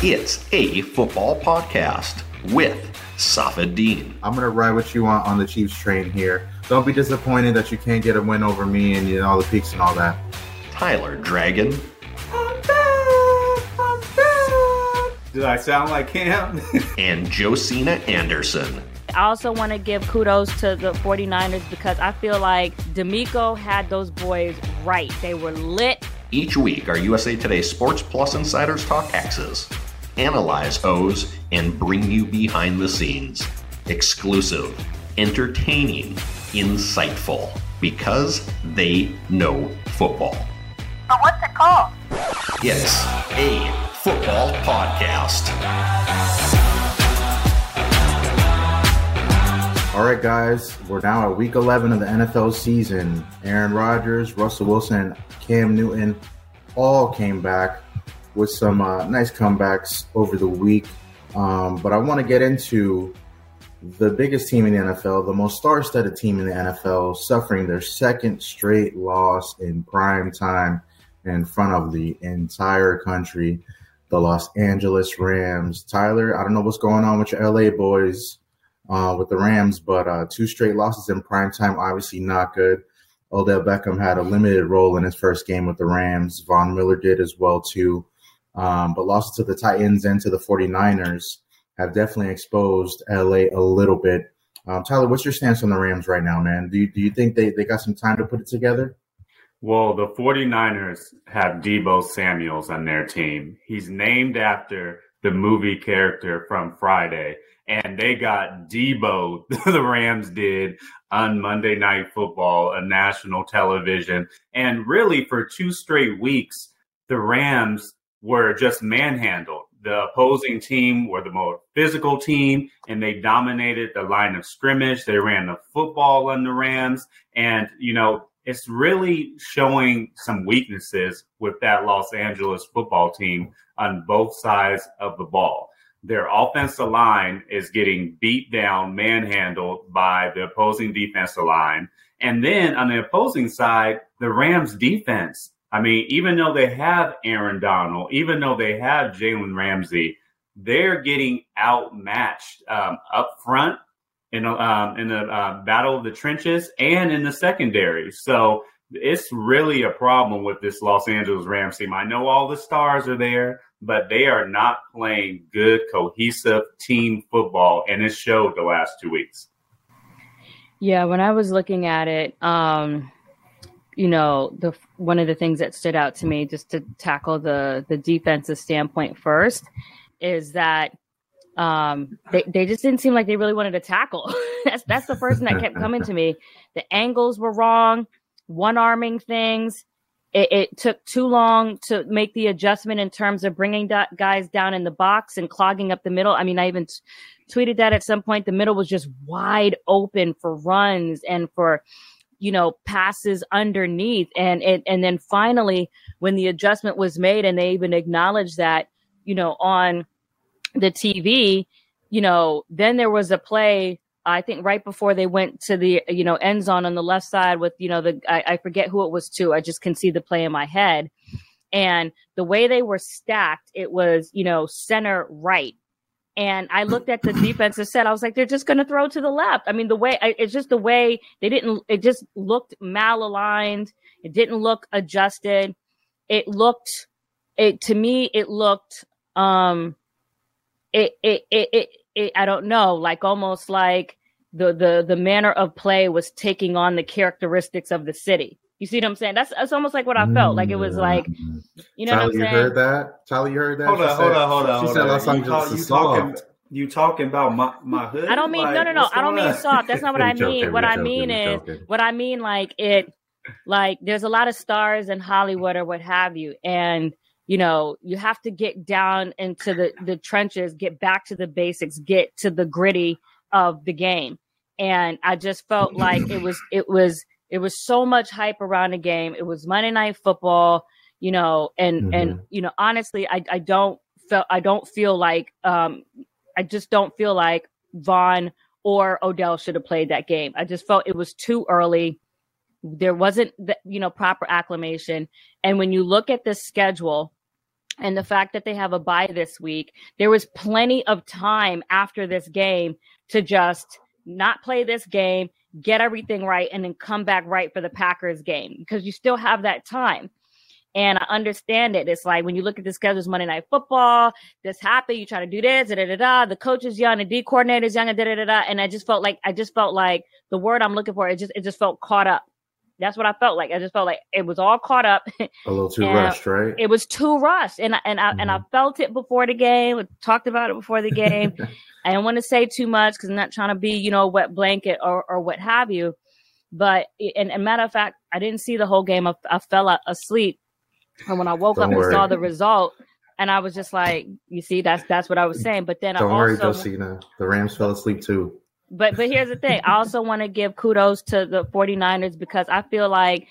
It's a football podcast with Safid Deen. I'm gonna ride with you on, on the Chiefs train here. Don't be disappointed that you can't get a win over me and you know all the peaks and all that. Tyler Dragon. Did I sound like him? and Josina Anderson. I also want to give kudos to the 49ers because I feel like DeMeco had those boys right. They were lit. Each week, our USA Today Sports Plus insiders talk X's, analyze O's, and bring you behind the scenes. Exclusive, entertaining, insightful, because they know football. But what's it called? It's a football podcast. All right, guys, we're now at week 11 of the NFL season. Aaron Rodgers, Russell Wilson, and Cam Newton all came back with some uh, nice comebacks over the week. Um, but I want to get into the biggest team in the NFL, the most star studded team in the NFL, suffering their second straight loss in prime time in front of the entire country, the Los Angeles Rams. Tyler, I don't know what's going on with your LA boys uh, with the Rams, but uh, two straight losses in prime time, obviously not good. Odell Beckham had a limited role in his first game with the Rams. Von Miller did as well, too. Um, but losses to the Titans and to the 49ers have definitely exposed LA a little bit. Um, Tyler, what's your stance on the Rams right now, man? Do you, do you think they, they got some time to put it together? Well, the 49ers have Deebo Samuels on their team. He's named after the movie character from Friday and they got Deebo, the Rams did on Monday Night Football, a national television. And really, for two straight weeks, the Rams were just manhandled. The opposing team were the more physical team, and they dominated the line of scrimmage. They ran the football on the Rams. And, you know, it's really showing some weaknesses with that Los Angeles football team on both sides of the ball their offensive line is getting beat down, manhandled by the opposing defensive line. And then on the opposing side, the Rams defense. I mean, even though they have Aaron Donald, even though they have Jalen Ramsey, they're getting outmatched um, up front in, um, in the uh, battle of the trenches and in the secondary. So it's really a problem with this Los Angeles Rams team. I know all the stars are there but they are not playing good, cohesive team football, and it showed the last two weeks. Yeah, when I was looking at it, um, you know, the one of the things that stood out to me, just to tackle the the defensive standpoint first, is that um, they they just didn't seem like they really wanted to tackle. that's that's the first thing that kept coming to me. The angles were wrong, one arming things it, it, took too long to make the adjustment in terms of bringing that guys down in the box and clogging up the middle. I mean, I even t- tweeted that at some point. The middle was just wide open for runs and for, you know, passes underneath. And it, and then finally, when the adjustment was made and they even acknowledged that, you know, on the TV, you know, then there was a play I think right before they went to the you know end zone on the left side with you know the I, I forget who it was to. I just can see the play in my head, and the way they were stacked, it was you know center right. And I looked at the defense and said, I was like, they're just going to throw to the left. I mean, the way it's just the way they didn't. It just looked malaligned. It didn't look adjusted. It looked. It to me, it looked. Um, it it it it, it I don't know, like almost like the the the manner of play was taking on the characteristics of the city. You see what I'm saying? That's that's almost like what I felt. Like it was mm. like, you know, Tyler, what I'm saying? you saying? heard that? Tyler, you heard that? Hold She on, said- hold on, hold on. She hold said on. Los You Angeles talk- is you talking, you talking about my, my hood? I don't mean no Like, no no. what's I don't mean soft. That's not what I We're joking, mean. What we're I mean we're is joking. what I mean like it like there's a lot of stars in Hollywood or what have you. And you know, you have to get down into the, the trenches, get back to the basics, get to the gritty of the game. And I just felt like it was it was it was so much hype around the game. It was Monday night football, you know, and and you know, honestly, I I don't feel I don't feel like um I just don't feel like Von or Odell should have played that game. I just felt it was too early. There wasn't the, you know proper acclimation. And when you look at the schedule, and the fact that they have a bye this week, there was plenty of time after this game to just not play this game, get everything right, and then come back right for the Packers game because you still have that time. And I understand it. It's like when you look at the schedules, Monday Night Football, this happened, you try to do this, da da da. The coach is young, the D coordinator is young, da da da da. And I just felt like I just felt like the word I'm looking for, it just it just felt caught up. That's what I felt like. I just felt like it was all caught up. A little too rushed, right? It was too rushed, and and I mm-hmm. and I mm-hmm. felt it before the game. We talked about it before the game. I don't want to say too much because I'm not trying to be, you know, wet blanket or or what have you. But and, and matter of fact, I didn't see the whole game. I, I fell asleep, and when I woke don't up worry. and saw the result, and I was just like, you see, that's that's what I was saying. But then don't I worry, Josina. The Rams fell asleep too. But but here's the thing. I also want to give kudos to the 49ers because I feel like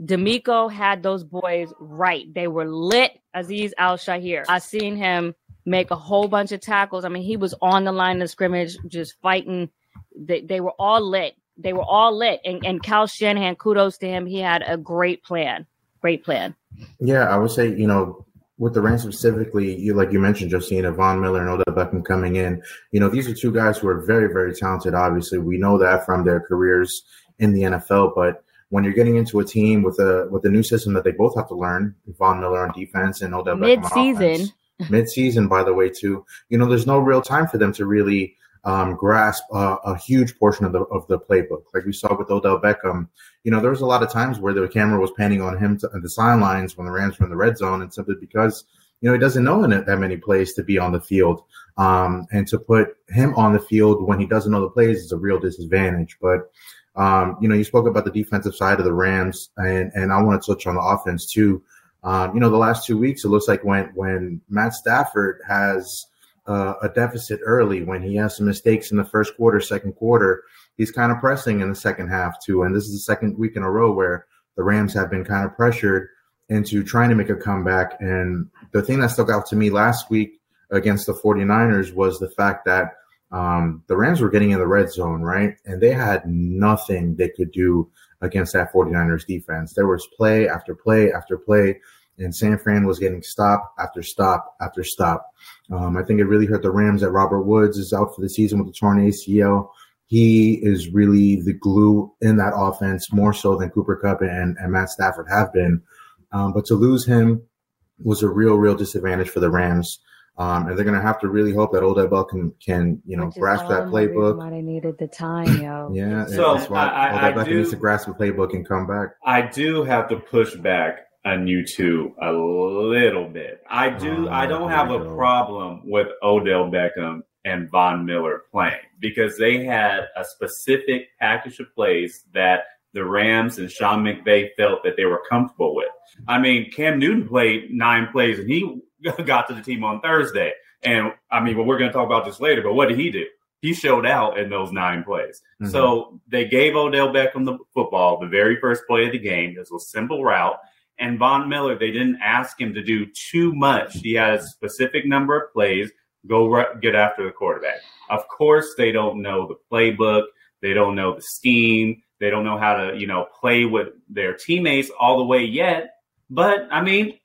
DeMeco had those boys right. They were lit. Azeez Al-Shaair. I seen him make a whole bunch of tackles. I mean, he was on the line of scrimmage, just fighting. They, they were all lit. They were all lit. And, and Kyle Shanahan, kudos to him. He had a great plan. Great plan. Yeah, I would say, you know, with the Rams specifically, you like you mentioned, Josina, Von Miller, and Odell Beckham coming in. You know, these are two guys who are very, very talented. Obviously, we know that from their careers in the NFL. But when you're getting into a team with a with a new system that they both have to learn, Von Miller on defense and Odell Beckham mid-season. mid-season, by the way, too. You know, there's no real time for them to really um, grasp uh, a huge portion of the of the playbook. Like we saw with Odell Beckham, you know, there was a lot of times where the camera was panning on him to, the sidelines when the Rams were in the red zone, and simply because you know he doesn't know that many plays to be on the field, um, and to put him on the field when he doesn't know the plays is a real disadvantage. But um, you know, you spoke about the defensive side of the Rams, and and I want to touch on the offense too. Um, you know, the last two weeks, it looks like when when Matt Stafford has uh, a deficit early, when he has some mistakes in the first quarter, second quarter, he's kind of pressing in the second half too. And this is the second week in a row where the Rams have been kind of pressured into trying to make a comeback. And the thing that stuck out to me last week against the 49ers was the fact that um, the Rams were getting in the red zone, right? And they had nothing they could do against that 49ers defense. There was play after play after play and San Fran was getting stop after stop after stop. Um, I think it really hurt the Rams that Robert Woods is out for the season with a torn ACL. He is really the glue in that offense more so than Cooper Kupp and, and Matt Stafford have been. Um, but to lose him was a real, real disadvantage for the Rams. Um, and they're going to have to really hope that Odell Beckham can, you know, grasp that playbook. Why they needed the time, yo. yeah, so that's why I, I, Odell Beckham do, needs to grasp the playbook and come back. I do have to push back on you two a little bit. I do. Oh, I don't have a problem with Odell Beckham and Von Miller playing because they had a specific package of plays that the Rams and Sean McVay felt that they were comfortable with. I mean, Cam Newton played nine plays and he got to the team on Thursday. And I mean, well, we're going to talk about this later, but what did he do? He showed out in those nine plays. Mm-hmm. So they gave Odell Beckham the football, the very first play of the game. This was a simple route. And Von Miller, they didn't ask him to do too much. He had a specific number of plays. Go get after the quarterback. Of course, they don't know the playbook. They don't know the scheme. They don't know how to, you know, play with their teammates all the way yet. But I mean,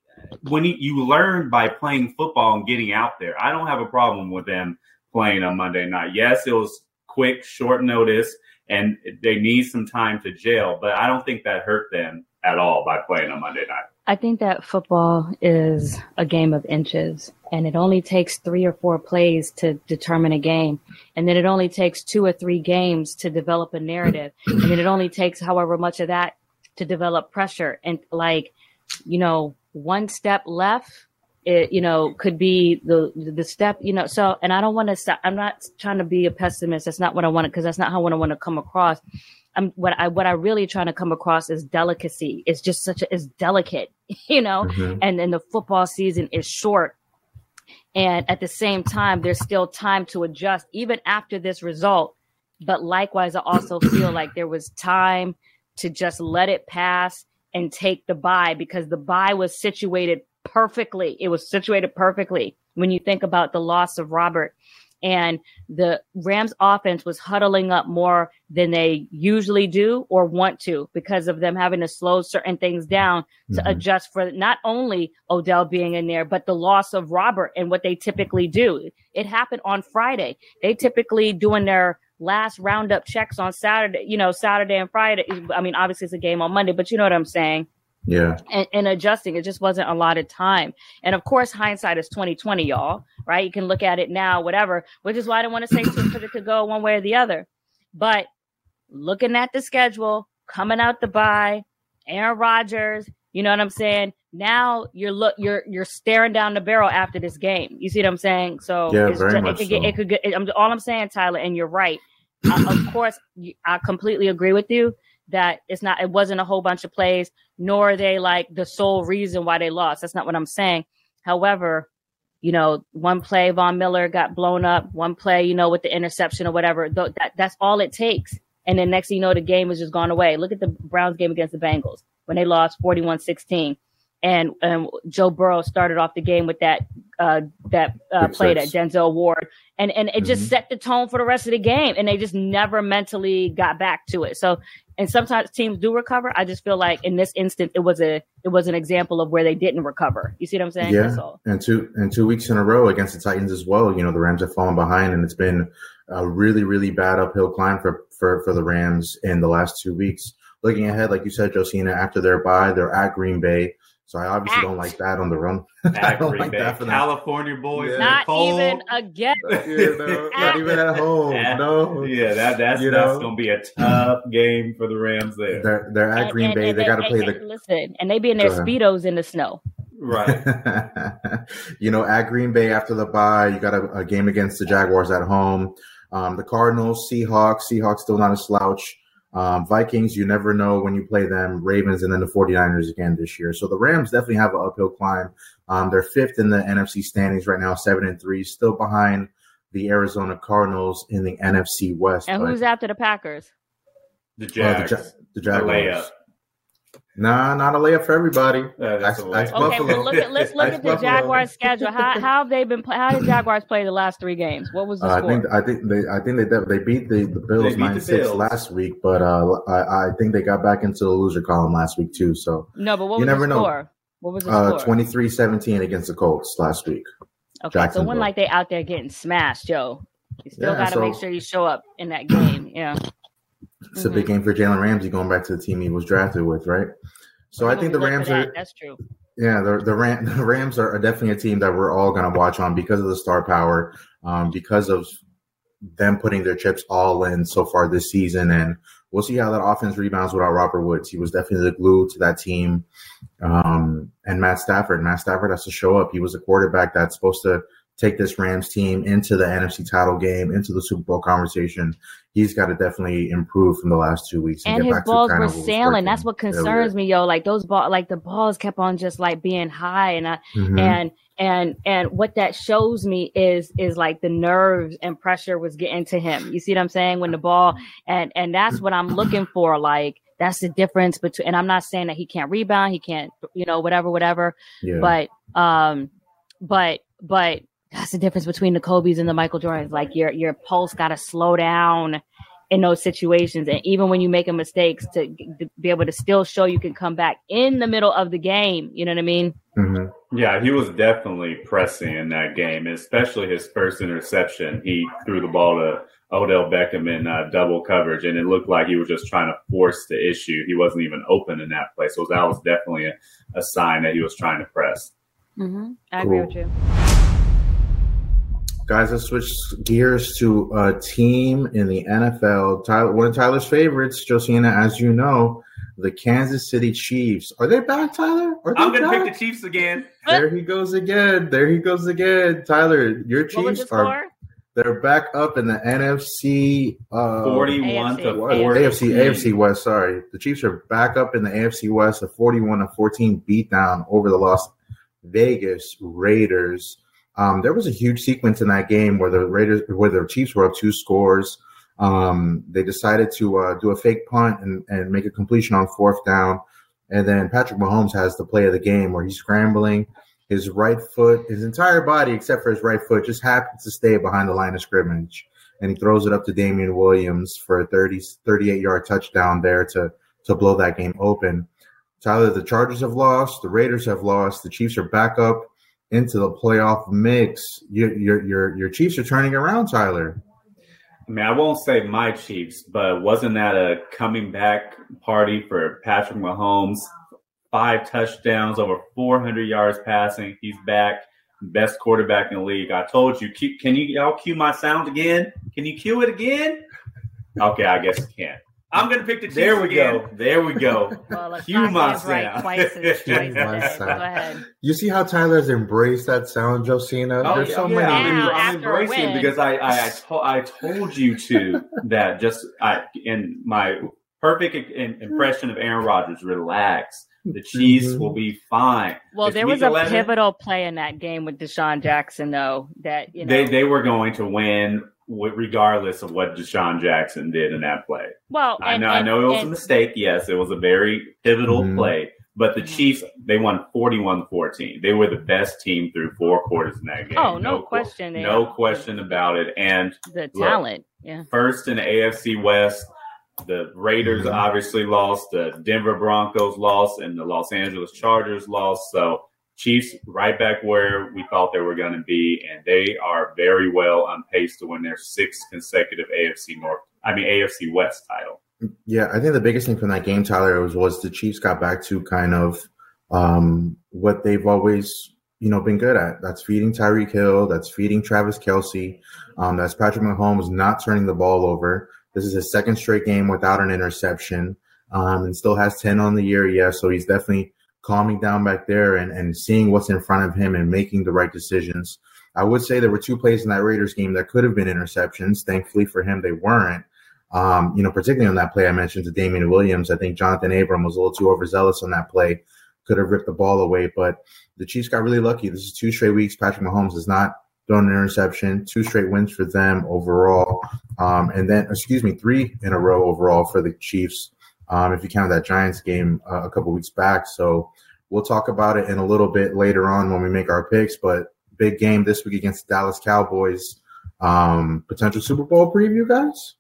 when you, you learn by playing football and getting out there, I don't have a problem with them playing on Monday night. Yes, it was quick, short notice, and they need some time to jail, but I don't think that hurt them at all by playing on Monday night. I think that football is a game of inches and it only takes three or four plays to determine a game. And then it only takes two or three games to develop a narrative. And then it only takes however much of that to develop pressure. And like, you know, one step left, it, you know, could be the, the step, you know, so, and I don't want to, I'm not trying to be a pessimist. That's not what I want to, cause that's not how I want to come across. I'm what I what I really trying to come across is delicacy. It's just such a it's delicate, you know, mm-hmm. and then the football season is short. And at the same time, there's still time to adjust, even after this result. But likewise, I also feel like there was time to just let it pass and take the bye because the bye was situated perfectly. It was situated perfectly when you think about the loss of Robert and the Rams offense was huddling up more than they usually do or want to because of them having to slow certain things down to Mhm. adjust for not only Odell being in there, but the loss of Robert and what they typically do. It happened on Friday. They typically doing their last roundup checks on Saturday, you know, Saturday and Friday. I mean, obviously it's a game on Monday, but you know what I'm saying Yeah. and, and adjusting. It just wasn't a lot of time. And of course, hindsight is 2020, y'all, right? You can look at it now, whatever, which is why I don't want to say too because it could go one way or the other. But looking at the schedule, coming out the bye, Aaron Rodgers, you know what I'm saying? Now you're look you're you're staring down the barrel after this game. You see what I'm saying? So Yeah, it's very ju- it much could get so. it could get. I'm, all I'm saying, Tyler, and you're right. I, of course, I completely agree with you that it's not. It wasn't a whole bunch of plays nor are they like the sole reason why they lost. That's not what I'm saying. However, you know, one play Von Miller got blown up, one play, you know, with the interception or whatever. Th- that that's all it takes. And then next thing you know, the game is just gone away. Look at the Browns game against the Bengals when they lost 41-16. And um, Joe Burrow started off the game with that uh, that uh, play that. Denzel Ward, and and it just Mhm. set the tone for the rest of the game. And they just never mentally got back to it. So and sometimes teams do recover. I just feel like in this instance, it was a it was an example of where they didn't recover. You see what I'm saying? Yeah. And two and two weeks in a row against the Titans as well. You know, the Rams have fallen behind, and it's been a really, really bad uphill climb for for, for the Rams in the last two weeks. Looking ahead, like you said, Josina, after their bye, they're at Green Bay. So I obviously don't like that on the run. I don't like that for them. California boys, Yeah. Not cold. even again. You know, not even at home. At- No. Yeah, that that's You that's know? gonna be a tough game for the Rams there. They're they're at And- Green and- Bay. and- They got to play and- the listen, and they be in their speedos in the snow. Right. you know, at Green Bay after the bye, you got a, a game against the Jaguars at home. Um, the Cardinals, Seahawks, Seahawks still not a slouch. Um, Vikings, you never know when you play them. Ravens, and then the 49ers again this year. So the Rams definitely have an uphill climb. Um, they're fifth in the NFC standings right now, seven and three, still behind the Arizona Cardinals in the NFC West. And but- who's after the Packers? The uh, the, Ja- the Jaguars. Layup. Nah, not a layup for everybody. That's Ask- a ask layup. Okay, Buffalo. well look at let's look at the Jaguars schedule. How how have they been? Play, how did Jaguars play the last three games? What was the Uh, I think I think they I think they they beat the, the Bills beat the nine six Bills. last week, but uh, I, I think they got back into the loser column last week too. So no, but what you was the never know. What was the uh, score? 23-17 against the Colts last week. okay, so Jacksonville. one like they out there getting smashed, yo. You still Yeah, got to so- make sure you show up in that game. Yeah. It's a big game for Jalen Ramsey going back to the team he was drafted with, right? So I think the Rams for are. That's true. Yeah, the the, Ram, the Rams are definitely a team that we're all going to watch on because of the star power, um, because of them putting their chips all in so far this season, and we'll see how that offense rebounds without Robert Woods. He was definitely the glue to that team, um, and Matt Stafford. Matt Stafford has to show up. He was a quarterback that's supposed to take this Rams team into the NFC title game, into the Super Bowl conversation. He's got to definitely improve from the last two weeks And get his back balls were of what was sailing. That's what concerns me, yo. Like those ball, like the balls kept on just like being high, and I Mhm. and and and what that shows me is is like the nerves and pressure was getting to him. You see what I'm saying? When the ball and and that's what I'm looking for. Like that's the difference between. And I'm not saying that he can't rebound, he can't, you know, whatever, whatever. yeah. But um, but but that's the difference between the Kobe's and the Michael Jordans. Like your your pulse got to slow down in those situations, and even when you making mistakes, to, to be able to still show you can come back in the middle of the game. You know what I mean? Mhm. Yeah, he was definitely pressing in that game, especially his first interception. He threw the ball to Odell Beckham in uh, double coverage, and it looked like he was just trying to force the issue. He wasn't even open in that play, so that was definitely a, a sign that he was trying to press. Mm-hmm. I agree with you. Guys, let's switch gears to a team in the NFL. Tyler, one of Tyler's favorites, Josina, as you know, the Kansas City Chiefs. Are they back, Tyler? Are they I'm going to back? pick the Chiefs again. There he goes again. There he goes again. Tyler, your What Chiefs are score? they're back up in the NFC uh 41 to AFC. what? 14. AFC AFC West, sorry. The Chiefs are back up in the AFC West, a 41 to 14 beatdown over the Las Vegas Raiders. Um, there was a huge sequence in that game where the Raiders, where the Chiefs were up two scores. Um, they decided to uh, do a fake punt and, and make a completion on fourth down. And then Patrick Mahomes has the play of the game where he's scrambling his right foot, his entire body except for his right foot, just happens to stay behind the line of scrimmage. And he throws it up to Damien Williams for a 30, 38 yard touchdown there to, to blow that game open. Tyler, the Chargers have lost, the Raiders have lost, the Chiefs are back up into the playoff mix. Your your your, your Chiefs are turning around, Tyler. I mean, I won't say my Chiefs, but wasn't that a coming back party for Patrick Mahomes? Five touchdowns, over 400 yards passing. He's back, best quarterback in the league. I told you. Can you y'all cue my sound again? Can you cue it again? Okay, I guess you can. I'm gonna pick the Chiefs There we again. go. There we go. Well, Cue my sound. Right, Go ahead. You see how Tyler's embraced that sound, Josina? Oh, There's yeah, so yeah. many. I'm, I'm embracing because I I, I, to, I told you to that just I in my perfect impression of Aaron Rodgers. Relax. The Chiefs mm-hmm. will be fine. Well, if there was a 11, pivotal play in that game with DeSean Jackson, though, that you know they they were going to win regardless of what DeSean Jackson did in that play. Well, I know and, I know it was and, a mistake. Yes, it was a very pivotal mm-hmm. play. But the mm-hmm. Chiefs, they won 41-14. They were the best team through four quarters in that game. Oh, no, no question. No question about it. And the talent, look, yeah. First in the AFC West, the Raiders mm-hmm. obviously lost, the Denver Broncos lost, and the Los Angeles Chargers lost. So Chiefs right back where we thought they were going to be, and they are very well on pace to win their sixth consecutive AFC North, I mean AFC West title. Yeah, I think the biggest thing from that game, Tyler, was was the Chiefs got back to kind of um, what they've always you know been good at. That's feeding Tyreek Hill. That's feeding Travis Kelce, Um, that's Patrick Mahomes not turning the ball over. This is his second straight game without an interception, um, and still has ten on the year. Yeah, so he's definitely calming down back there and, and seeing what's in front of him and making the right decisions. I would say there were two plays in that Raiders game that could have been interceptions. Thankfully for him, they weren't. Um, you know, particularly on that play I mentioned to Damian Williams, I think Johnathan Abram was a little too overzealous on that play, could have ripped the ball away. But the Chiefs got really lucky. This is two straight weeks. Patrick Mahomes has not thrown an interception, two straight wins for them overall. Um, and then, excuse me, three in a row overall for the Chiefs um, if you count that Giants game uh, a couple weeks back. So we'll talk about it in a little bit later on when we make our picks. But big game this week against the Dallas Cowboys. Um, potential Super Bowl preview, guys.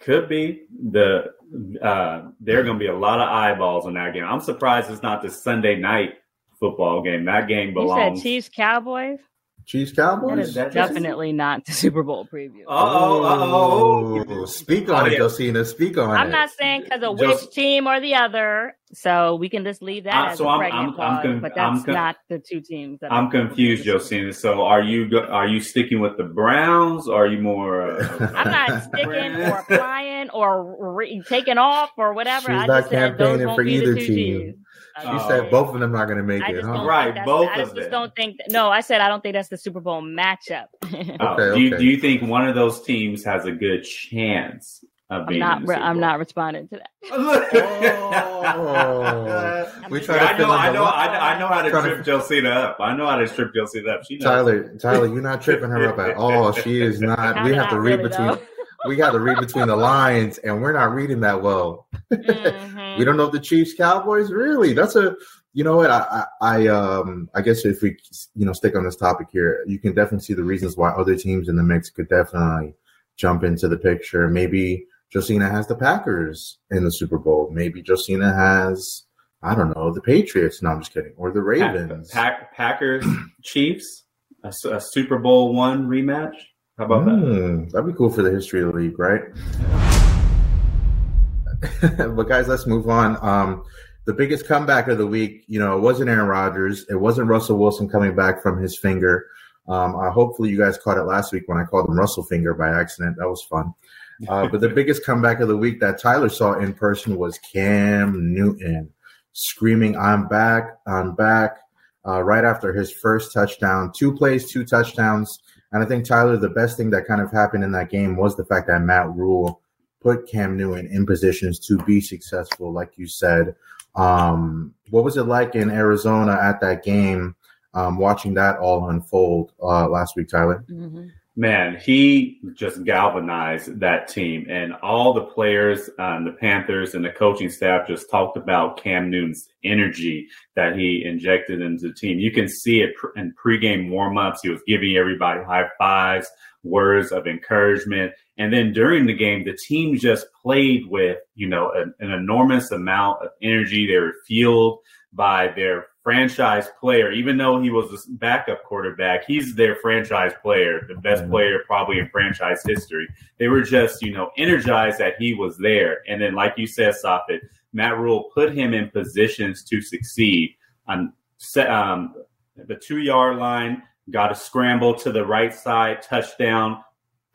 Could be the uh, there are going to be a lot of eyeballs on that game. I'm surprised it's not the Sunday night football game. That game belongs. You said Chiefs Cowboys. Chiefs Cowboys? That is that definitely not the Super Bowl preview. Oh, oh, speak on oh, it, yeah. Josina. Speak on I'm it. I'm not saying because of Jos- which team or the other, so we can just leave that uh, as so a I'm, I'm, I'm but that's con- not the two teams. That I'm, confused, Josina. So are you go- are you sticking with the Browns? Or are you more? Uh, I'm not sticking or applying or re- taking off or whatever. She's I just not campaigning for either team. Teams. She oh. said both of them are going to make I it. Huh? Right, both I just, just don't think. That, no, I said I don't think that's the Super Bowl matchup. oh, okay, do, you, do you think one of those teams has a good chance of being? I'm not. I'm not responding to that. oh. we try to I know. I know. I, I, know how to trip to... Josina up. I know how to trip Josina up. She knows. Tyler, Tyler, you're not tripping her up at all. She is not. we have to read really between. Though we got to read between the lines, and we're not reading that well. Mm-hmm. we don't know if the Chiefs Cowboys really. That's a you know what I, I, I um I guess if we you know stick on this topic here, you can definitely see the reasons why other teams in the mix could definitely jump into the picture. Maybe Josina has the Packers in the Super Bowl. Maybe Josina has I don't know the Patriots. No, I'm just kidding. Or the Ravens. Pack, Packers Chiefs a, a Super Bowl one rematch. How about mm, that? That'd be cool for the history of the league, right? but guys, let's move on. Um, the biggest comeback of the week, you know, it wasn't Aaron Rodgers. It wasn't Russell Wilson coming back from his finger. Um, uh, hopefully, you guys caught it last week when I called him Russell Finger by accident. That was fun. Uh, but the biggest comeback of the week that Tyler saw in person was Cam Newton screaming, I'm back, I'm back, uh, right after his first touchdown. Two plays, two touchdowns. And I think Tyler, the best thing that kind of happened in that game was the fact that Matt Rhule put Cam Newton in positions to be successful, like you said. Um, what was it like in Arizona at that game, um, watching that all unfold uh, last week, Tyler? Mm-hmm. Man, he just galvanized that team, and all the players, uh, the Panthers, and the coaching staff just talked about Cam Newton's energy that he injected into the team. You can see it in pregame warmups. He was giving everybody high fives, words of encouragement, and then during the game, the team just played with you know an, an enormous amount of energy. They were fueled by their franchise player, even though he was a backup quarterback, he's their franchise player, the best mm-hmm. player probably in franchise history. They were just, you know, energized that he was there. And then, like you said, Safid, Matt Rhule put him in positions to succeed on um, the two yard line, got a scramble to the right side, touchdown,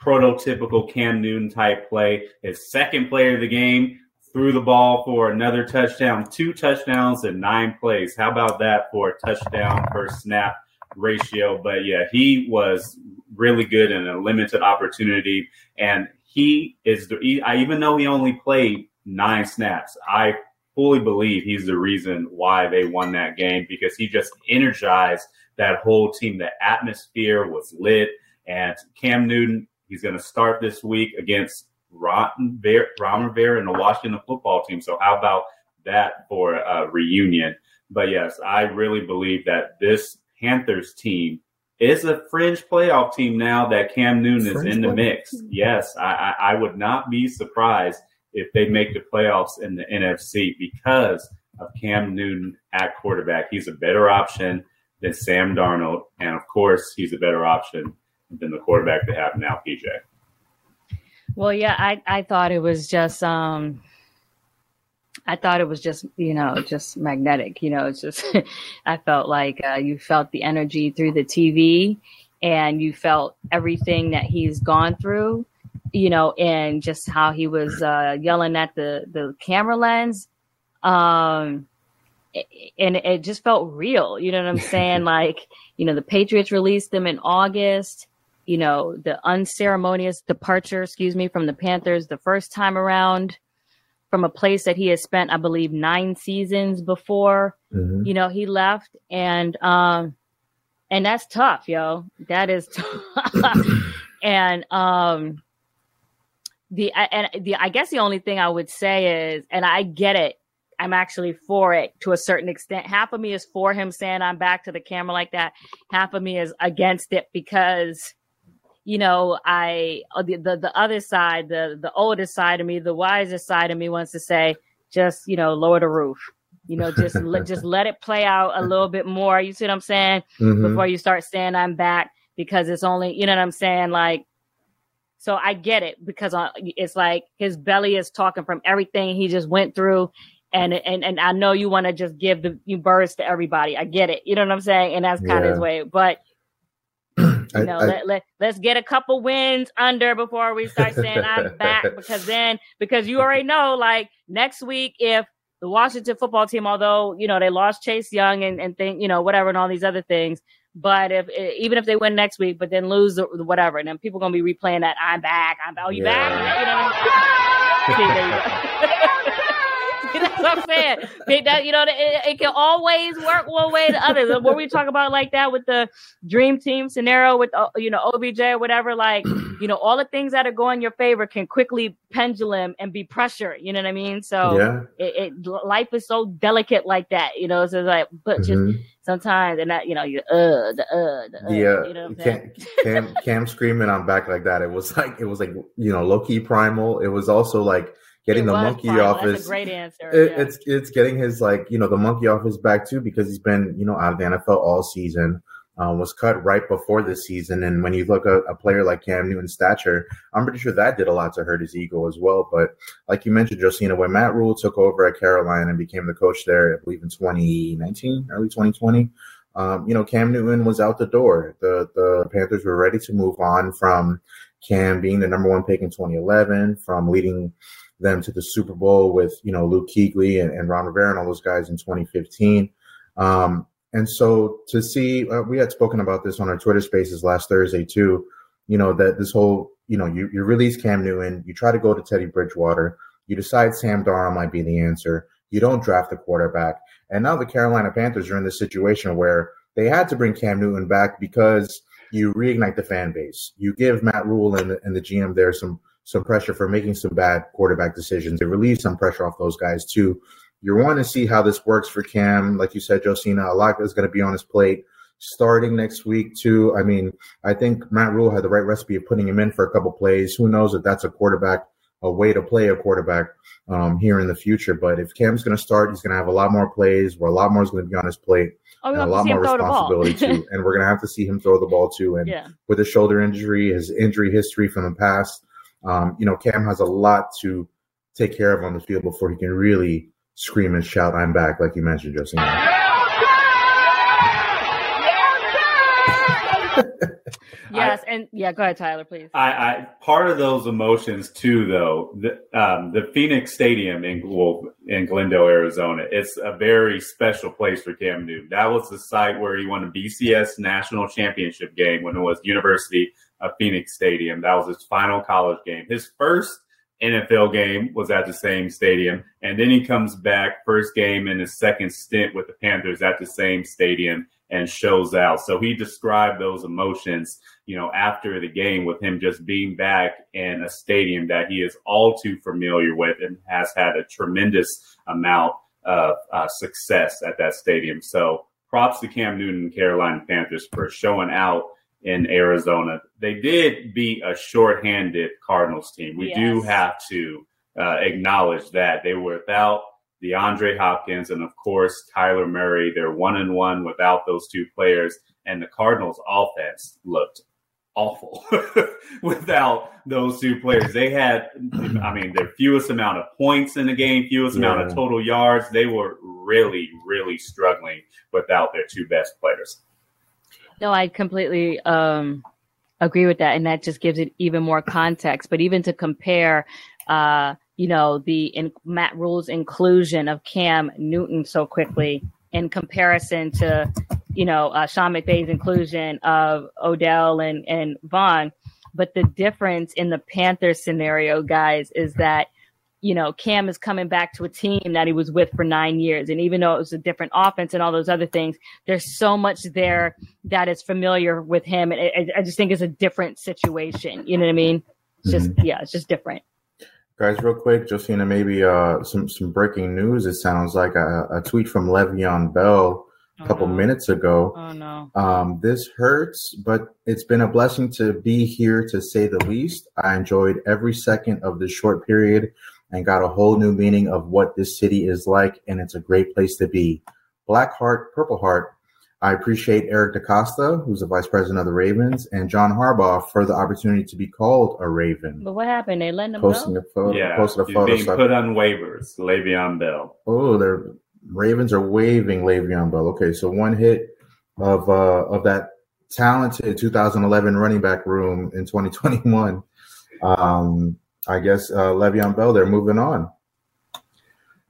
prototypical Cam Newton type play. His second play of the game, threw the ball for another touchdown, two touchdowns in nine plays. How about that for a touchdown per snap ratio? But yeah, he was really good in a limited opportunity. And he is the, I even though he only played nine snaps, I fully believe he's the reason why they won that game because he just energized that whole team. The atmosphere was lit. And Cam Newton, he's going to start this week against Ron Rivera and the Washington football team. So how about that for a reunion? But yes, I really believe that this Panthers team is a fringe playoff team now that Cam Newton fringe is in the mix. Yes, I, I, I would not be surprised if they make the playoffs in the NFC because of Cam Newton at quarterback. He's a better option than Sam Darnold. And of course, he's a better option than the quarterback they have now, PJ. Well, yeah, I, I thought it was just um I thought it was just, you know, just magnetic. You know, it's just, I felt like uh, you felt the energy through the TV and you felt everything that he's gone through, you know, and just how he was uh, yelling at the, the camera lens. Um, and it just felt real. You know what I'm saying? like, you know, the Patriots released them in August you know, the unceremonious departure, excuse me, from the Panthers the first time around from a place that he has spent, I believe, nine seasons before, mm-hmm. you know, he left. And, um, and that's tough, yo. That is tough. and, um, the, and the, I guess the only thing I would say is, and I get it. I'm actually for it to a certain extent. Half of me is for him saying I'm back to the camera like that. Half of me is against it because you know, I uh, the, the the other side, the the oldest side of me, the wiser side of me wants to say, just you know, lower the roof. You know, just let just let it play out a little bit more. You see what I'm saying? Mm-hmm. Before you start saying I'm back, because it's only you know what I'm saying. Like, so I get it because uh, it's like his belly is talking from everything he just went through, and and and I know you want to just give the you birds to everybody. I get it. You know what I'm saying? And that's kind yeah. of his way, but you know, I, let, let, let's get a couple wins under before we start saying I'm back because then, because you already know, like next week, if the Washington football team, although, you know, they lost Chase Young and, and think, you know, whatever and all these other things, but if even if they win next week, but then lose the, whatever, and then people gonna be replaying that I'm back, I'm back, oh, you yeah. back? You know? That's what I'm saying. That, you know, it, it, can always work one way or the other. What we talk about like that with the dream team scenario with, uh, you know, OBJ or whatever, like, you know, all the things that are going your favor can quickly pendulum and be pressure. You know what I mean? So yeah. it, it life is so delicate like that, you know, so it's like, but mm-hmm. just sometimes and that, you know, you, uh, the, uh, the, uh, yeah, you know Cam, Cam, Cam screaming, I'm back like that. It was like, it was like, you know, low key primal. It was also like, getting it the monkey fun. off his great answer. It, yeah. It's it's getting his like you know the monkey off his back too because he's been you know out of the NFL all season. Um, was cut right before this season, and when you look at a player like Cam Newton's stature, I'm pretty sure that did a lot to hurt his ego as well. But like you mentioned, Josina, when Matt Rhule took over at Carolina and became the coach there, I believe in 2019, early 2020, um, you know, Cam Newton was out the door. The the Panthers were ready to move on from Cam being the number one pick in 2011, from leading them to the Super Bowl with you know Luke Kuechly and, and Ron Rivera and all those guys in 2015. Um, and so to see, uh, we had spoken about this on our Twitter Spaces last Thursday too. You know that this whole you know you you release Cam Newton, you try to go to Teddy Bridgewater, you decide Sam Darnold might be the answer. You don't draft a quarterback, and now the Carolina Panthers are in this situation where they had to bring Cam Newton back because you reignite the fan base. You give Matt Rhule and the, and the GM there some some pressure for making some bad quarterback decisions. It relieves some pressure off those guys too. You're wanting to see how this works for Cam. Like you said, Josina, a lot is going to be on his plate starting next week too. I mean, I think Matt Rhule had the right recipe of putting him in for a couple plays. Who knows if that's a quarterback, a way to play a quarterback um, here in the future. But if Cam's going to start, he's going to have a lot more plays, where a lot more is going to be on his plate, Oh, and a lot more him throw the ball. responsibility too. And we're going to have to see him throw the ball too. And yeah. with his shoulder injury, his injury history from the past, um, you know, Cam has a lot to take care of on the field before he can really scream and shout, "I'm back!" Like you mentioned, Josina. Yes, and yeah, go ahead, Tyler, please. I, I part of those emotions too, though. The, um, the Phoenix Stadium in well, in Glendale, Arizona, it's a very special place for Cam Newton. That was the site where he won a BCS national championship game when it was University of Phoenix Stadium. That was his final college game. His first NFL game was at the same stadium, and then he comes back first game in his second stint with the Panthers at the same stadium and shows out. So he described those emotions, you know, after the game with him just being back in a stadium that he is all too familiar with and has had a tremendous amount of uh, success at that stadium. So props to Cam Newton and Carolina Panthers for showing out in Arizona. They did beat a shorthanded Cardinals team. We do have to uh, acknowledge that they were without DeAndre Hopkins and of course Kyler Murray. They're one and one without those two players, and the Cardinals' offense looked awful without those two players. They had, I mean, their fewest amount of points in the game, fewest amount of total yards. They were really, really struggling without their two best players. No, I completely um, agree with that, and that just gives it even more context. But even to compare, uh, you know, the in, Matt Rhule's inclusion of Cam Newton so quickly in comparison to, you know, uh, Sean McVay's inclusion of Odell and and Von. But the difference in the Panthers scenario, guys, is that you know, Cam is coming back to a team that he was with for nine years. And even though it was a different offense and all those other things, there's so much there that is familiar with him. And I, I just think it's a different situation. You know what I mean? It's just, yeah, it's just different. Guys, real quick, Josina, maybe uh, some some breaking news. It sounds like a, a tweet from Le'Veon Bell a couple Oh, no. minutes ago. Oh, no. Um, this hurts, but it's been a blessing to be here to say the least. I enjoyed every second of this short period and got a whole new meaning of what this city is like, and it's a great place to be. Black Heart, Purple Heart. I appreciate Eric DeCosta, who's the vice president of the Ravens, and John Harbaugh for the opportunity to be called a Raven. But what happened? They letting him Posting go? a photo, yeah, posted a he's photo. being so I- put on waivers. Le'Veon Bell. Oh, the Ravens are waiving Le'Veon Bell. Okay, so one hit of uh, of that talented 2011 running back room in 2021. Um, I guess uh, Le'Veon Bell. They're moving on.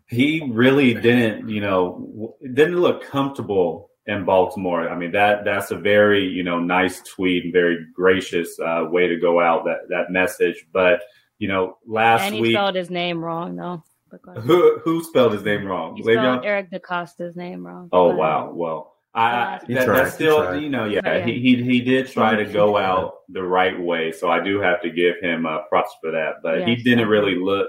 he really didn't, you know, didn't look comfortable in Baltimore. I mean, that that's a very, you know, nice tweet and very gracious uh, way to go out that that message. But you know, last And he week, spelled his name wrong, though. But go ahead. who who spelled his name wrong? He spelled Le'Veon? Eric DeCosta's name wrong. Oh But- wow, well. I, I He that, tried, that's he still tried. you know yeah, Yeah. he, he he did try to go out the right way so I do have to give him uh, props for that but he didn't really look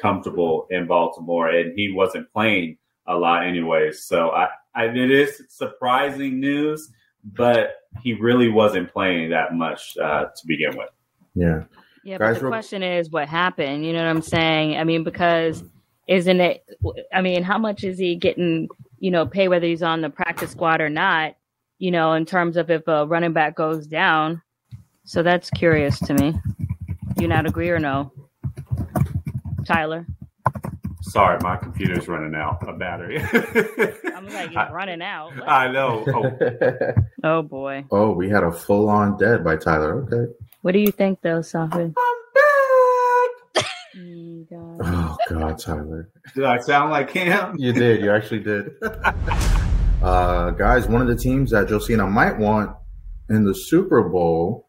comfortable in Baltimore and he wasn't playing a lot anyways so I, I it is surprising news but he really wasn't playing that much uh, to begin with Yeah, Yeah, Guys, but the real- question is what happened. You know what I'm saying? I mean, because isn't it? I mean, how much is he getting? You know, pay whether he's on the practice squad or not. You know, in terms of if a running back goes down. So that's curious to me. You not agree or no, Tyler? sorry my computer's running out of battery I'm like, he's I, running out. What? I know oh, oh boy, oh, we had a full on dead by Tyler. Okay. what do you think though, Safi? Uh, I'm back Mm, God. Oh God, Tyler. did I sound like him You did. You actually did. uh, guys, one of the teams that Josina might want in the Super Bowl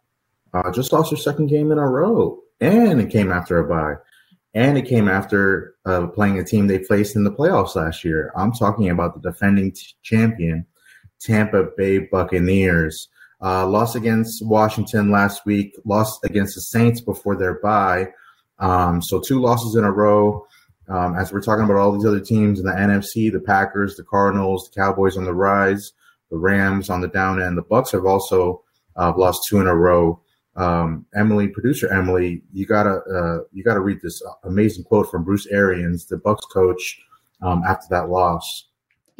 uh, just lost their second game in a row, and it came after a bye, and it came after uh, playing a team they faced in the playoffs last year. I'm talking about the defending t- champion, Tampa Bay Buccaneers. Uh, lost against Washington last week, lost against the Saints before their bye. Um, so two losses in a row. Um, as we're talking about all these other teams in the NFC, the Packers, the Cardinals, the Cowboys on the rise, the Rams on the down end. The Bucks have also uh, lost two in a row. Um, Emily, producer Emily, you gotta uh, you gotta read this amazing quote from Bruce Arians, the Bucks coach, um, after that loss.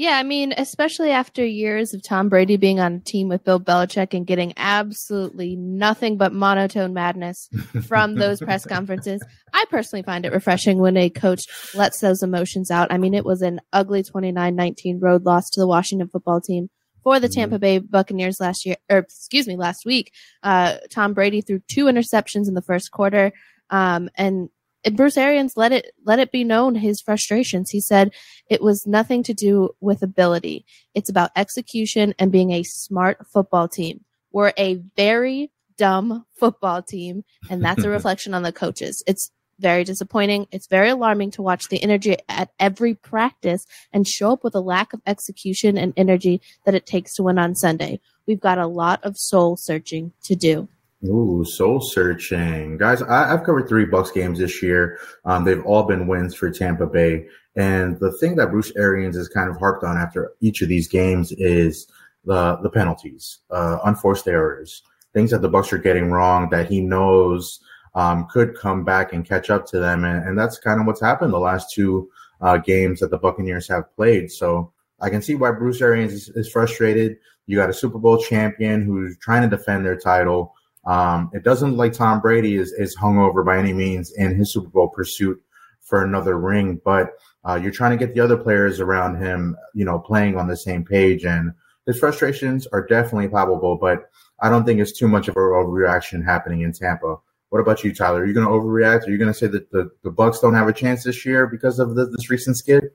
Yeah, I mean, especially after years of Tom Brady being on a team with Bill Belichick and getting absolutely nothing but monotone madness from those press conferences. I personally find it refreshing when a coach lets those emotions out. I mean, it was an ugly 29-19 road loss to the Washington football team for the Tampa Bay Buccaneers last year, or excuse me, last week. Uh, Tom Brady threw two interceptions in the first quarter. Um, and and Bruce Arians let it let it be known his frustrations. He said it was nothing to do with ability. It's about execution and being a smart football team. We're a very dumb football team, and that's a reflection on the coaches. It's very disappointing. It's very alarming to watch the energy at every practice and show up with a lack of execution and energy that it takes to win on Sunday. We've got a lot of soul searching to do. Ooh, soul searching, guys! I, have covered three Bucks games this year. Um, they've all been wins for Tampa Bay, and the thing that Bruce Arians has kind of harped on after each of these games is the the penalties, uh, unforced errors, things that the Bucks are getting wrong that he knows um, could come back and catch up to them, and, and that's kind of what's happened the last two uh, games that the Buccaneers have played. So I can see why Bruce Arians is, is frustrated. You got a Super Bowl champion who's trying to defend their title um, it doesn't look like Tom Brady is, is hungover by any means in his Super Bowl pursuit for another ring, but uh, you're trying to get the other players around him, you know, playing on the same page. And his frustrations are definitely palpable, but I don't think it's too much of a overreaction happening in Tampa. What about you, Tyler? Are you going to overreact? Are you going to say that the, the Bucks don't have a chance this year because of the, this recent skid?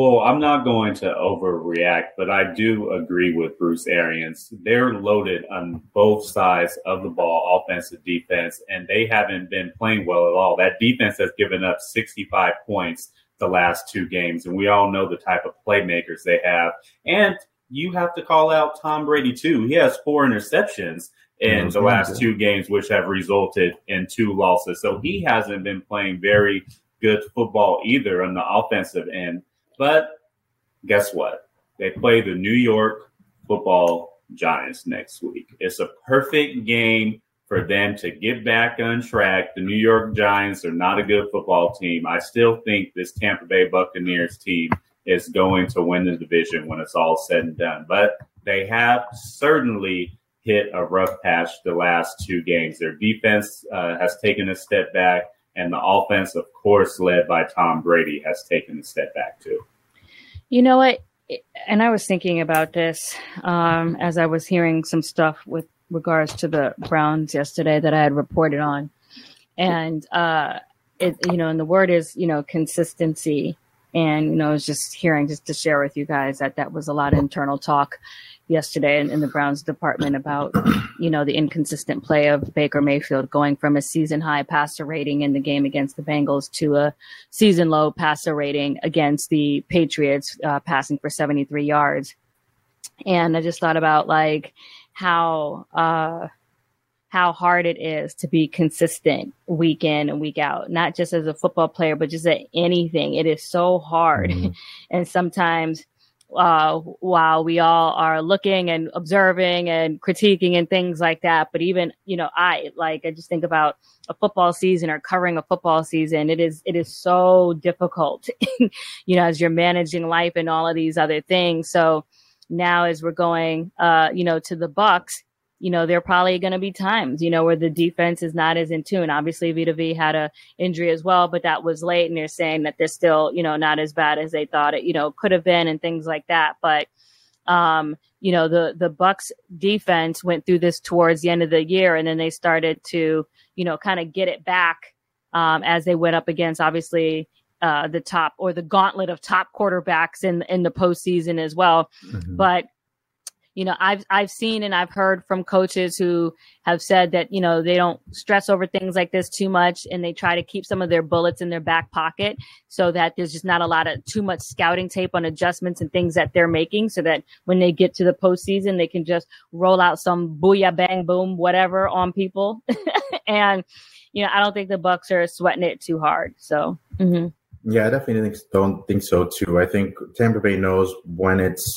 Well, I'm not going to overreact, but I do agree with Bruce Arians. They're loaded on both sides of the ball, offensive, defense, and they haven't been playing well at all. That defense has given up 65 points the last two games, and we all know the type of playmakers they have. And you have to call out Tom Brady too. He has four interceptions in mm-hmm. the last two games, which have resulted in two losses. So he hasn't been playing very good football either on the offensive end. But guess what? They play the New York football Giants next week. It's a perfect game for them to get back on track. The New York Giants are not a good football team. I still think this Tampa Bay Buccaneers team is going to win the division when it's all said and done. But they have certainly hit a rough patch the last two games. Their defense uh, has taken a step back, and the offense, of course, led by Tom Brady, has taken a step back too. You know what? And I was thinking about this um, as I was hearing some stuff with regards to the Browns yesterday that I had reported on, and uh, it you know, and the word is you know consistency, and you know, I was just hearing just to share with you guys that that was a lot of internal talk yesterday in, in, the Browns department about, you know, the inconsistent play of Baker Mayfield going from a season high passer rating in the game against the Bengals to a season low passer rating against the Patriots, uh, passing for 73 yards. And I just thought about like how, uh, how hard it is to be consistent week in and week out, not just as a football player, but just at anything. It is so hard. Mm-hmm. and sometimes uh, while we all are looking and observing and critiquing and things like that. But even, you know, I like, I just think about a football season or covering a football season. It is, it is so difficult, you know, as you're managing life and all of these other things. So now as we're going, uh, you know, to the Bucks, you know, there are probably going to be times, you know, where the defense is not as in tune. Obviously, Vita Vea had a injury as well, but that was late, and they're saying that they're still, you know, not as bad as they thought it, you know, could have been, and things like that. But, um, you know, the the Bucks defense went through this towards the end of the year, and then they started to, you know, kind of get it back um, as they went up against, obviously. Uh, the top or the gauntlet of top quarterbacks in in the postseason as well, mm-hmm. but you know, I've I've seen and I've heard from coaches who have said that you know they don't stress over things like this too much, and they try to keep some of their bullets in their back pocket so that there's just not a lot of too much scouting tape on adjustments and things that they're making, so that when they get to the postseason, they can just roll out some booyah bang boom whatever on people, and you know I don't think the bucks are sweating it too hard. So. Mm-hmm. Yeah, I definitely don't think so too. I think Tampa Bay knows when it's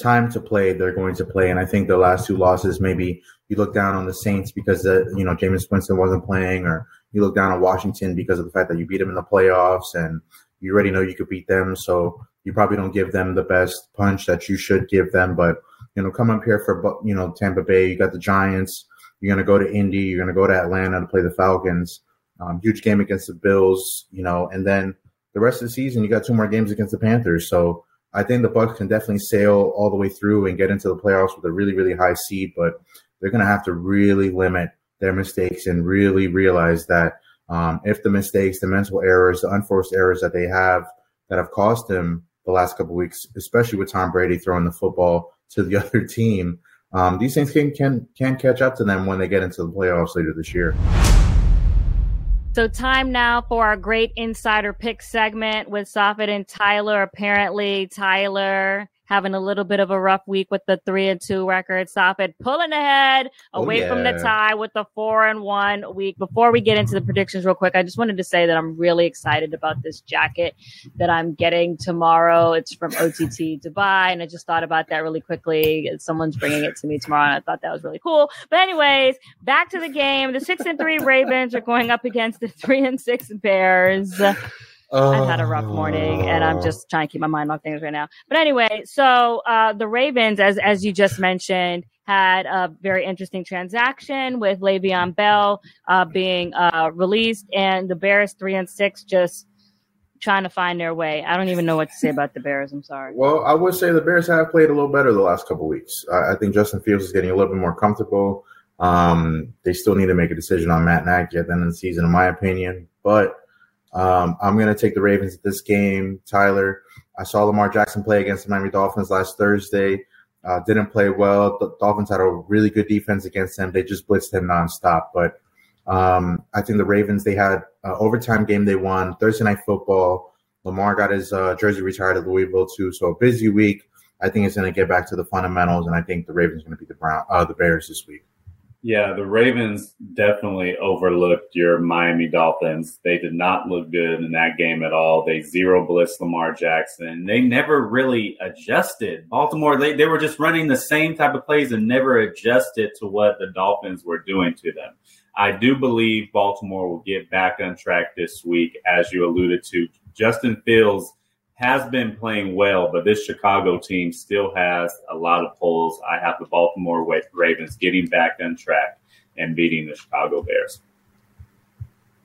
time to play, they're going to play. And I think the last two losses, maybe you look down on the Saints because the, you know Jameis Winston wasn't playing, or you look down on Washington because of the fact that you beat them in the playoffs and you already know you could beat them. So you probably don't give them the best punch that you should give them. But you know, come up here for you know Tampa Bay. You got the Giants. You're going to go to Indy. You're going to go to Atlanta to play the Falcons. Um, huge game against the Bills. You know, and then the rest of the season, you got two more games against the Panthers. So I think the Bucks can definitely sail all the way through and get into the playoffs with a really, really high seed, but they're going to have to really limit their mistakes and really realize that um, if the mistakes, the mental errors, the unforced errors that they have that have cost them the last couple weeks, especially with Tom Brady throwing the football to the other team, um, these things can, can can catch up to them when they get into the playoffs later this year. So, time now for our great insider pick segment with Safid and Tyler. Apparently, Tyler having a little bit of a rough week with the three and two record. Safid pulling ahead oh, away oh, yeah. from the tie with the four and one week. Before we get into the predictions real quick, I just wanted to say that I'm really excited about this jacket that I'm getting tomorrow. It's from OTT Dubai. And I just thought about that really quickly. Someone's bringing it to me tomorrow. And I thought that was really cool. But anyways, back to the game. The six and three Ravens are going up against the three and six Bears. I've had a rough morning and I'm just trying to keep my mind on things right now. But anyway, so uh, the Ravens, as as you just mentioned, had a very interesting transaction with Le'Veon Bell uh, being uh, released, and the Bears three and six just trying to find their way. I don't even know what to say about the Bears. I'm sorry. Well, I would say the Bears have played a little better the last couple weeks. I, I think Justin Fields is getting a little bit more comfortable. Um, they still need to make a decision on Matt Nagy at the end of the season, in my opinion. But um, I'm going to take the Ravens at this game. Tyler, I saw Lamar Jackson play against the Miami Dolphins last Thursday. Uh, didn't play well. The Dolphins had a really good defense against him. They just blitzed him nonstop. But um, I think the Ravens, they had an overtime game they won. Thursday night football. Lamar got his uh, jersey retired at Louisville too. So a busy week. I think it's going to get back to the fundamentals, and I think the Ravens going to beat the Brown, uh, the Bears this week. Yeah, the Ravens definitely overlooked your Miami Dolphins. They did not look good in that game at all. They zero blitz Lamar Jackson. They never really adjusted. Baltimore, they, they were just running the same type of plays and never adjusted to what the Dolphins were doing to them. I do believe Baltimore will get back on track this week, as you alluded to. Justin Fields has been playing well, but this Chicago team still has a lot of holes. I have the Baltimore Ravens getting back on track and beating the Chicago Bears.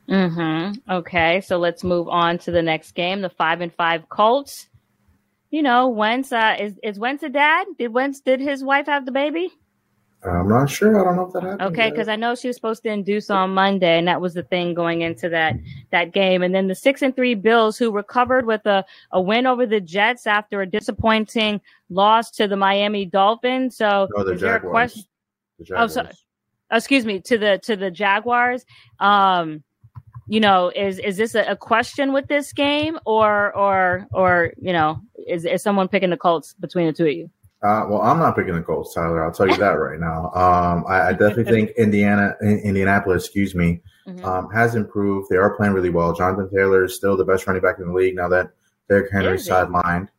Mm-hmm. Okay, so let's move on to the next game. The five and five Colts. You know, Wentz uh, is is Wentz a dad? Did Wentz did his wife have the baby? I'm not sure. I don't know if that happened. Okay, because I know she was supposed to induce on Monday, and that was the thing going into that that game. And then the six and three Bills, who recovered with a, a win over the Jets after a disappointing loss to the Miami Dolphins. So no, the is Jaguars. there a question? The Oh, so, excuse me, to the to the Jaguars. Um, you know, is is this a, a question with this game, or or or you know, is is someone picking the Colts between the two of you? Uh, well, I'm not picking the Colts, Tyler. I'll tell you that right now. Um, I, I, definitely think Indiana, Indianapolis, excuse me, mm-hmm. um, has improved. They are playing really well. Jonathan Taylor is still the best running back in the league now that Derrick Henry is sidelined.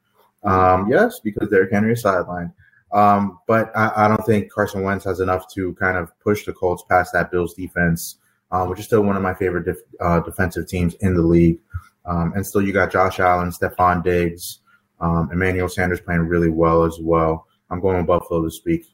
Um, yes, because Derrick Henry is sidelined. Um, but I, I, don't think Carson Wentz has enough to kind of push the Colts past that Bills defense, uh, which is still one of my favorite def- uh, defensive teams in the league. Um, and still, you got Josh Allen, Stefon Diggs. Um, Emmanuel Sanders playing really well as well. I'm going with Buffalo this week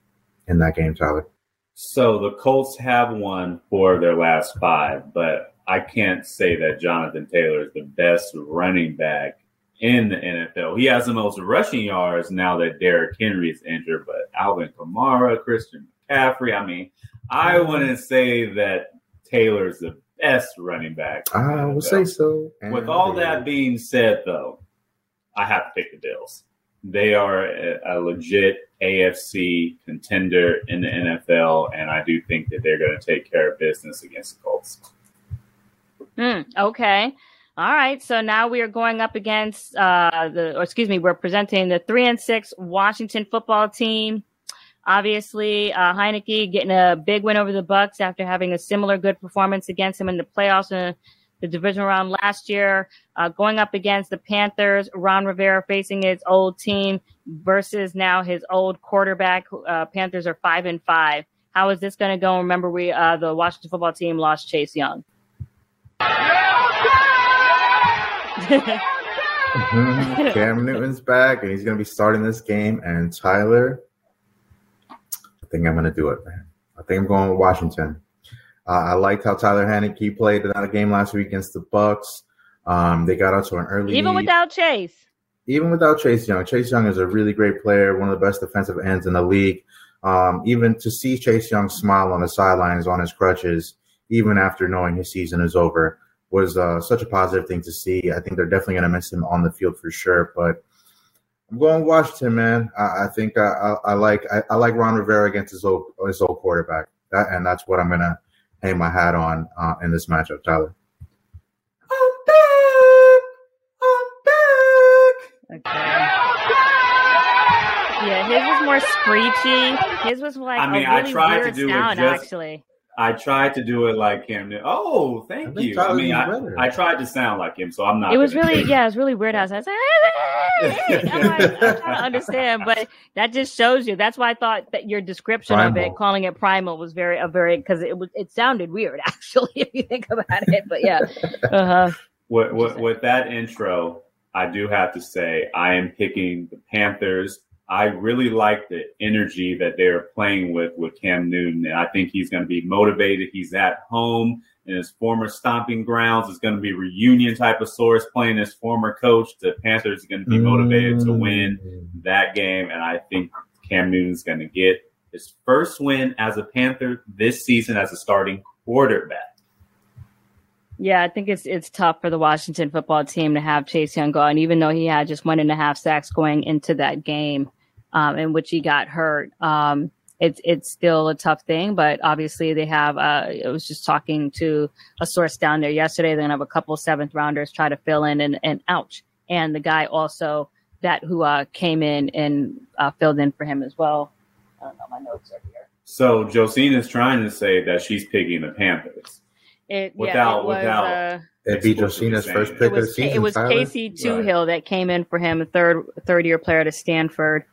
in that game, Tyler. So the Colts have won four of their last five, but I can't say that Jonathan Taylor is the best running back in the NFL. He has the most rushing yards now that Derrick Henry is injured, but Alvin Kamara, Christian McCaffrey. I mean, I wouldn't say that Taylor's the best running back. I would say so. With all that being said, though, I have to pick the Bills. they are a, a legit AFC contender in the NFL, and I do think that they're going to take care of business against the Colts. Hmm, okay. All right. So now we are going up against uh, the, or excuse me, we're presenting the three and six Washington football team. Obviously, uh, Heinicke getting a big win over the Bucks after having a similar good performance against him in the playoffs in the division round last year. Uh, going up against the Panthers, Ron Rivera facing his old team versus now his old quarterback. Uh, Panthers are five and five. How is this going to go? Remember, we uh, the Washington football team lost Chase Young. Cam Newton's back, and he's going to be starting this game. And Tyler, I think I'm going to do it, man. I think I'm going with Washington. Uh, I liked how Tyler Heinicke played in that game last week against the Bucks. Um, they got out to an early even without Chase. even without Chase Young. Chase Young is a really great player, one of the best defensive ends in the league. Um, even to see Chase Young smile on the sidelines on his crutches, even after knowing his season is over, was uh, such a positive thing to see. I think they're definitely going to miss him on the field for sure. But I'm going Washington, man. I, I think I, I, I like I, I like Ron Rivera against his old his old quarterback, that, and that's what I'm going to hang my hat on uh, in this matchup, Tyler. I'm back. I'm back. Okay. Yeah, his was more screechy. His was like I mean, a I really tried to do sound, just- actually. I tried to do it like him. Oh, thank think you. I mean, I. I tried to sound like him, so I'm not. It was really, yeah, it was really weird. I was like, I'm, like, I'm trying to understand, but that just shows you. That's why I thought that your description of it, calling it primal, was very, a very because it was, it sounded weird actually if you think about it. But yeah, uh huh. With, with, with that intro, I do have to say I am picking the Panthers. I really like the energy that they're playing with with Cam Newton, and I think he's going to be motivated. He's at home in his former stomping grounds. It's going to be reunion type of source playing his former coach. The Panthers are going to be motivated to win mm-hmm. that game, and I think Cam Newton's going to get his first win as a Panther this season as a starting quarterback. Yeah, I think it's it's tough for the Washington football team to have Chase Young go, and even though he had just one and a half sacks going into that game, um, in which he got hurt, um, it's it's still a tough thing. But obviously, they have. Uh, I was just talking to a source down there yesterday. They're gonna have a couple seventh rounders try to fill in, and and ouch, and the guy also that who uh, came in and uh, filled in for him as well. I don't know, my notes are here. So Josina's trying to say that she's picking the Panthers. It, Without- yeah, it was, without- uh, It'd be Josina's first pick it was of the season. it was Tyler. Casey Toohill that came in for him, a third third year player to Stanford,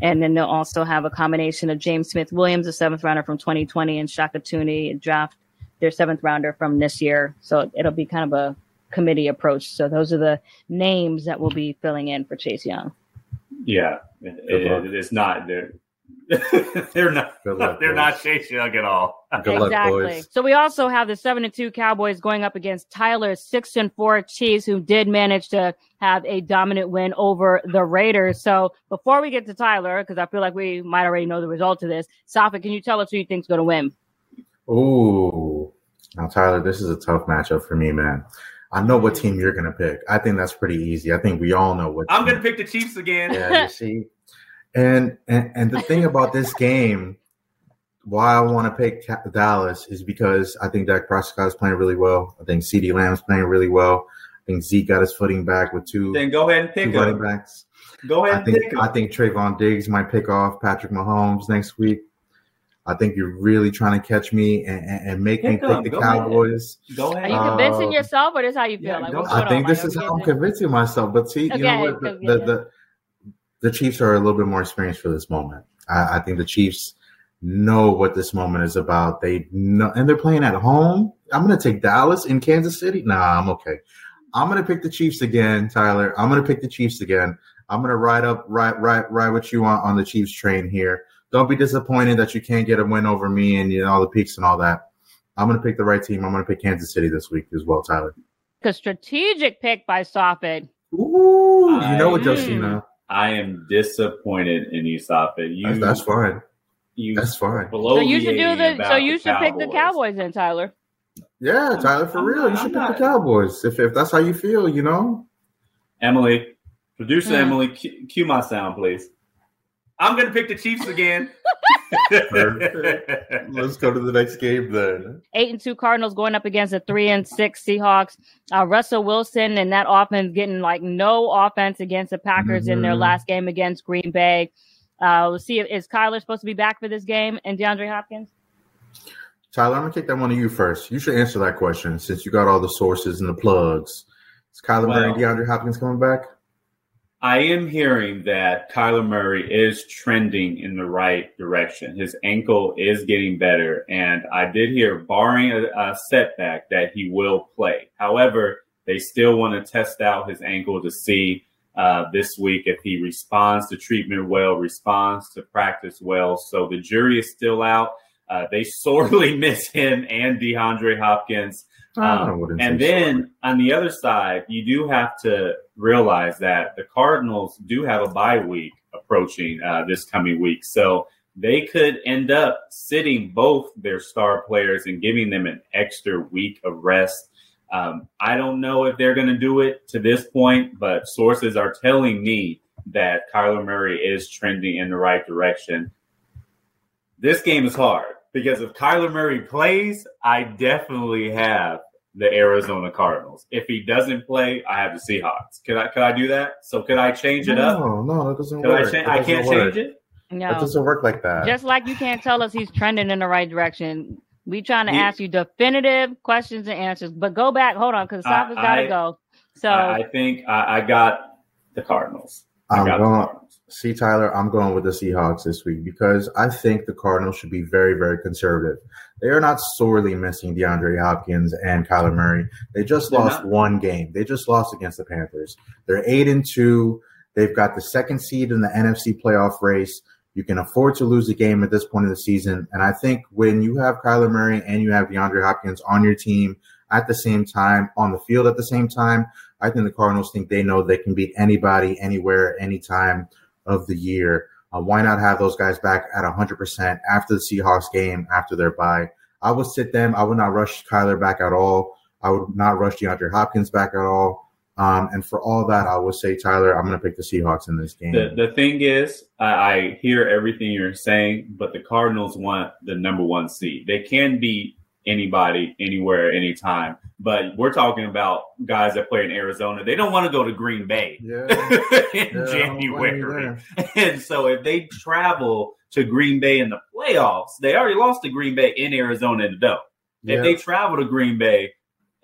and then they'll also have a combination of James Smith Williams, a seventh rounder from 2020, and Shaka Toney draft their seventh rounder from this year. So it'll be kind of a committee approach. So those are the names that will be filling in for Chase Young. Yeah, it- it- it's not they're they're not luck, they're boys. not Chase Young at all. Good luck, exactly. boys. So we also have the seven and two Cowboys going up against Tyler's six and four Chiefs, who did manage to have a dominant win over the Raiders. So before we get to Tyler, because I feel like we might already know the result of this, Safa, can you tell us who you think's going to win? Ooh. Now, Tyler, this is a tough matchup for me, man. I know what team you're going to pick. I think that's pretty easy. I think we all know what I'm team. gonna pick the Chiefs again. Yeah, you see. And, and and the thing about this game, why I want to pick Dallas is because I think Dak Prescott is playing really well. I think CeeDee Lamb is playing really well. I think Zeke got his footing back with two, Then go ahead and two pick running backs. Go ahead I think pick. I think Trevon Diggs might pick off Patrick Mahomes next week. I think you're really trying to catch me and, and, and make me Pick pick 'em. the Go ahead. Cowboys. Go Are ahead. you Uh, convincing yourself, or is how you feel? yeah, like, I think on? this Like, is are we how I'm convincing myself. But see, you know what? The, the, the, the Chiefs are a little bit more experienced for this moment. I, I think the Chiefs know what this moment is about. They know, and they're playing at home. I'm going to take Dallas in Kansas City. Nah, I'm okay. I'm going to pick the Chiefs again, Tyler. I'm going to pick the Chiefs again. I'm going to ride up, ride, ride, ride with you on, on the Chiefs train here. Don't be disappointed that you can't get a win over me and you know all the peaks and all that. I'm going to pick the right team. I'm going to pick Kansas City this week as well, Tyler. The strategic pick by Safid. Ooh, you know what, Josina? I am disappointed in you, Safid. You That's, that's fine. you That's fine. So you should do the. So you should pick the Cowboys. Cowboys then, Tyler. Yeah, Tyler, for I'm real. not- you should I'm pick not- the Cowboys if, if that's how you feel, you know? Emily, Producer Hmm. Emily, cue, cue my sound, please. I'm gonna pick the Chiefs again. Perfect. Let's go to the next game then. eight and two Cardinals going up against a three and six Seahawks. Uh, Russell Wilson and that offense getting like no offense against the Packers in their Mhm. last game against Green Bay. Uh, we'll see. Is Kyler supposed to be back for this game? And DeAndre Hopkins? Tyler, I'm gonna take that one to you first. You should answer that question since you got all the sources and the plugs. Is Kyler Murray and DeAndre Hopkins coming back? I am hearing that Kyler Murray is trending in the right direction. His ankle is getting better, and I did hear, barring a, a setback, that he will play. However, they still want to test out his ankle to see uh, this week if he responds to treatment well, responds to practice well. So the jury is still out. Uh, they sorely miss him and DeAndre Hopkins. Um, and so. then on the other side, you do have to realize that the Cardinals do have a bye week approaching uh, this coming week. So they could end up sitting both their star players and giving them an extra week of rest. Um, I don't know if they're going to do it to this point, but sources are telling me that Kyler Murray is trending in the right direction. This game is hard because if Kyler Murray plays, I definitely have the Arizona Cardinals. If he doesn't play, I have the Seahawks. Could I could I do that? So could I change it up? No, no, that doesn't Could work. change? That I doesn't can't work. change it. That it doesn't work like that. Just like you can't tell us he's trending in the right direction. We trying to You- ask you definitive questions and answers. But go back, hold on, because I- Safa's got to go. So I, I think I, I got the Cardinals. I'm going. See, Tyler, I'm going with the Seahawks this week because I think the Cardinals should be very, very conservative. They are not sorely missing DeAndre Hopkins and Kyler Murray. They just They're lost not. one game. They just lost against the Panthers. They're eight and two. They've got the second seed in the NFC playoff race. You can afford to lose a game at this point of the season. And I think when you have Kyler Murray and you have DeAndre Hopkins on your team at the same time, on the field at the same time, I think the Cardinals think they know they can beat anybody, anywhere, anytime of the year. Uh, why not have those guys back at 100% after the Seahawks game, after their bye? I would sit them. I would not rush Kyler back at all. I would not rush DeAndre Hopkins back at all. Um, and for all that, I would say, Tyler, I'm going to pick the Seahawks in this game. The the thing is, I, I hear everything you're saying, but the Cardinals want the number one seed. They can beat anybody, anywhere, anytime. But we're talking about guys that play in Arizona. They don't want to go to Green Bay yeah. in Yeah, I don't blame you January. And so if they travel to Green Bay in the playoffs, they already lost to Green Bay in Arizona in the dome. Yeah. If they travel to Green Bay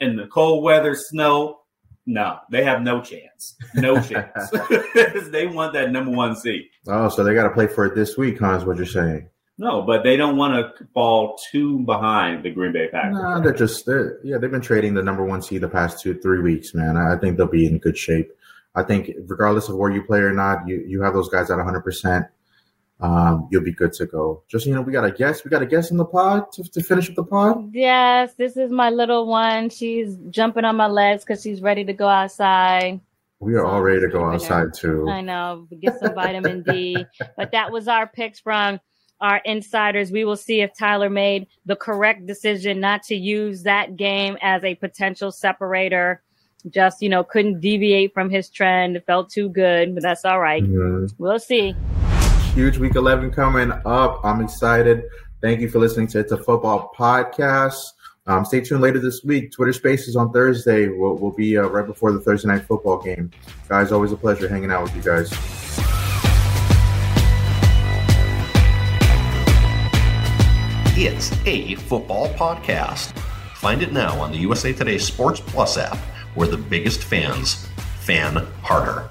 in the cold weather, snow, no, they have no chance. No chance. they want that number one seed. Oh, so they got to play for it this week, huh? Is what you're saying? No, but they don't want to fall too behind the Green Bay Packers. Nah, they're just they're yeah they've been trading the number one seed the past two three weeks, man. I I think they'll be in good shape. I think regardless of where you play or not, you you have those guys at 100. percent um, you'll be good to go. Just you know, we got a guest. We got a guest in the pod to, to finish up the pod. yes, this is my little one. She's jumping on my legs because she's ready to go outside. We are all ready to go I know. outside too. I know, get some vitamin D. But that was our picks from our insiders. We will see if Tyler made the correct decision not to use that game as a potential separator. Just, you know, couldn't deviate from his trend. Felt too good, but that's all right. Mhm. We'll see. Huge week 11 coming up. I'm excited. Thank you for listening to It's a Football Podcast. Um, stay tuned later this week. Twitter Spaces on Thursday will will be uh, right before the Thursday night football game. Guys, always a pleasure hanging out with you guys. It's a football podcast. Find it now on the USA Today Sports Plus app, where the biggest fans fan harder.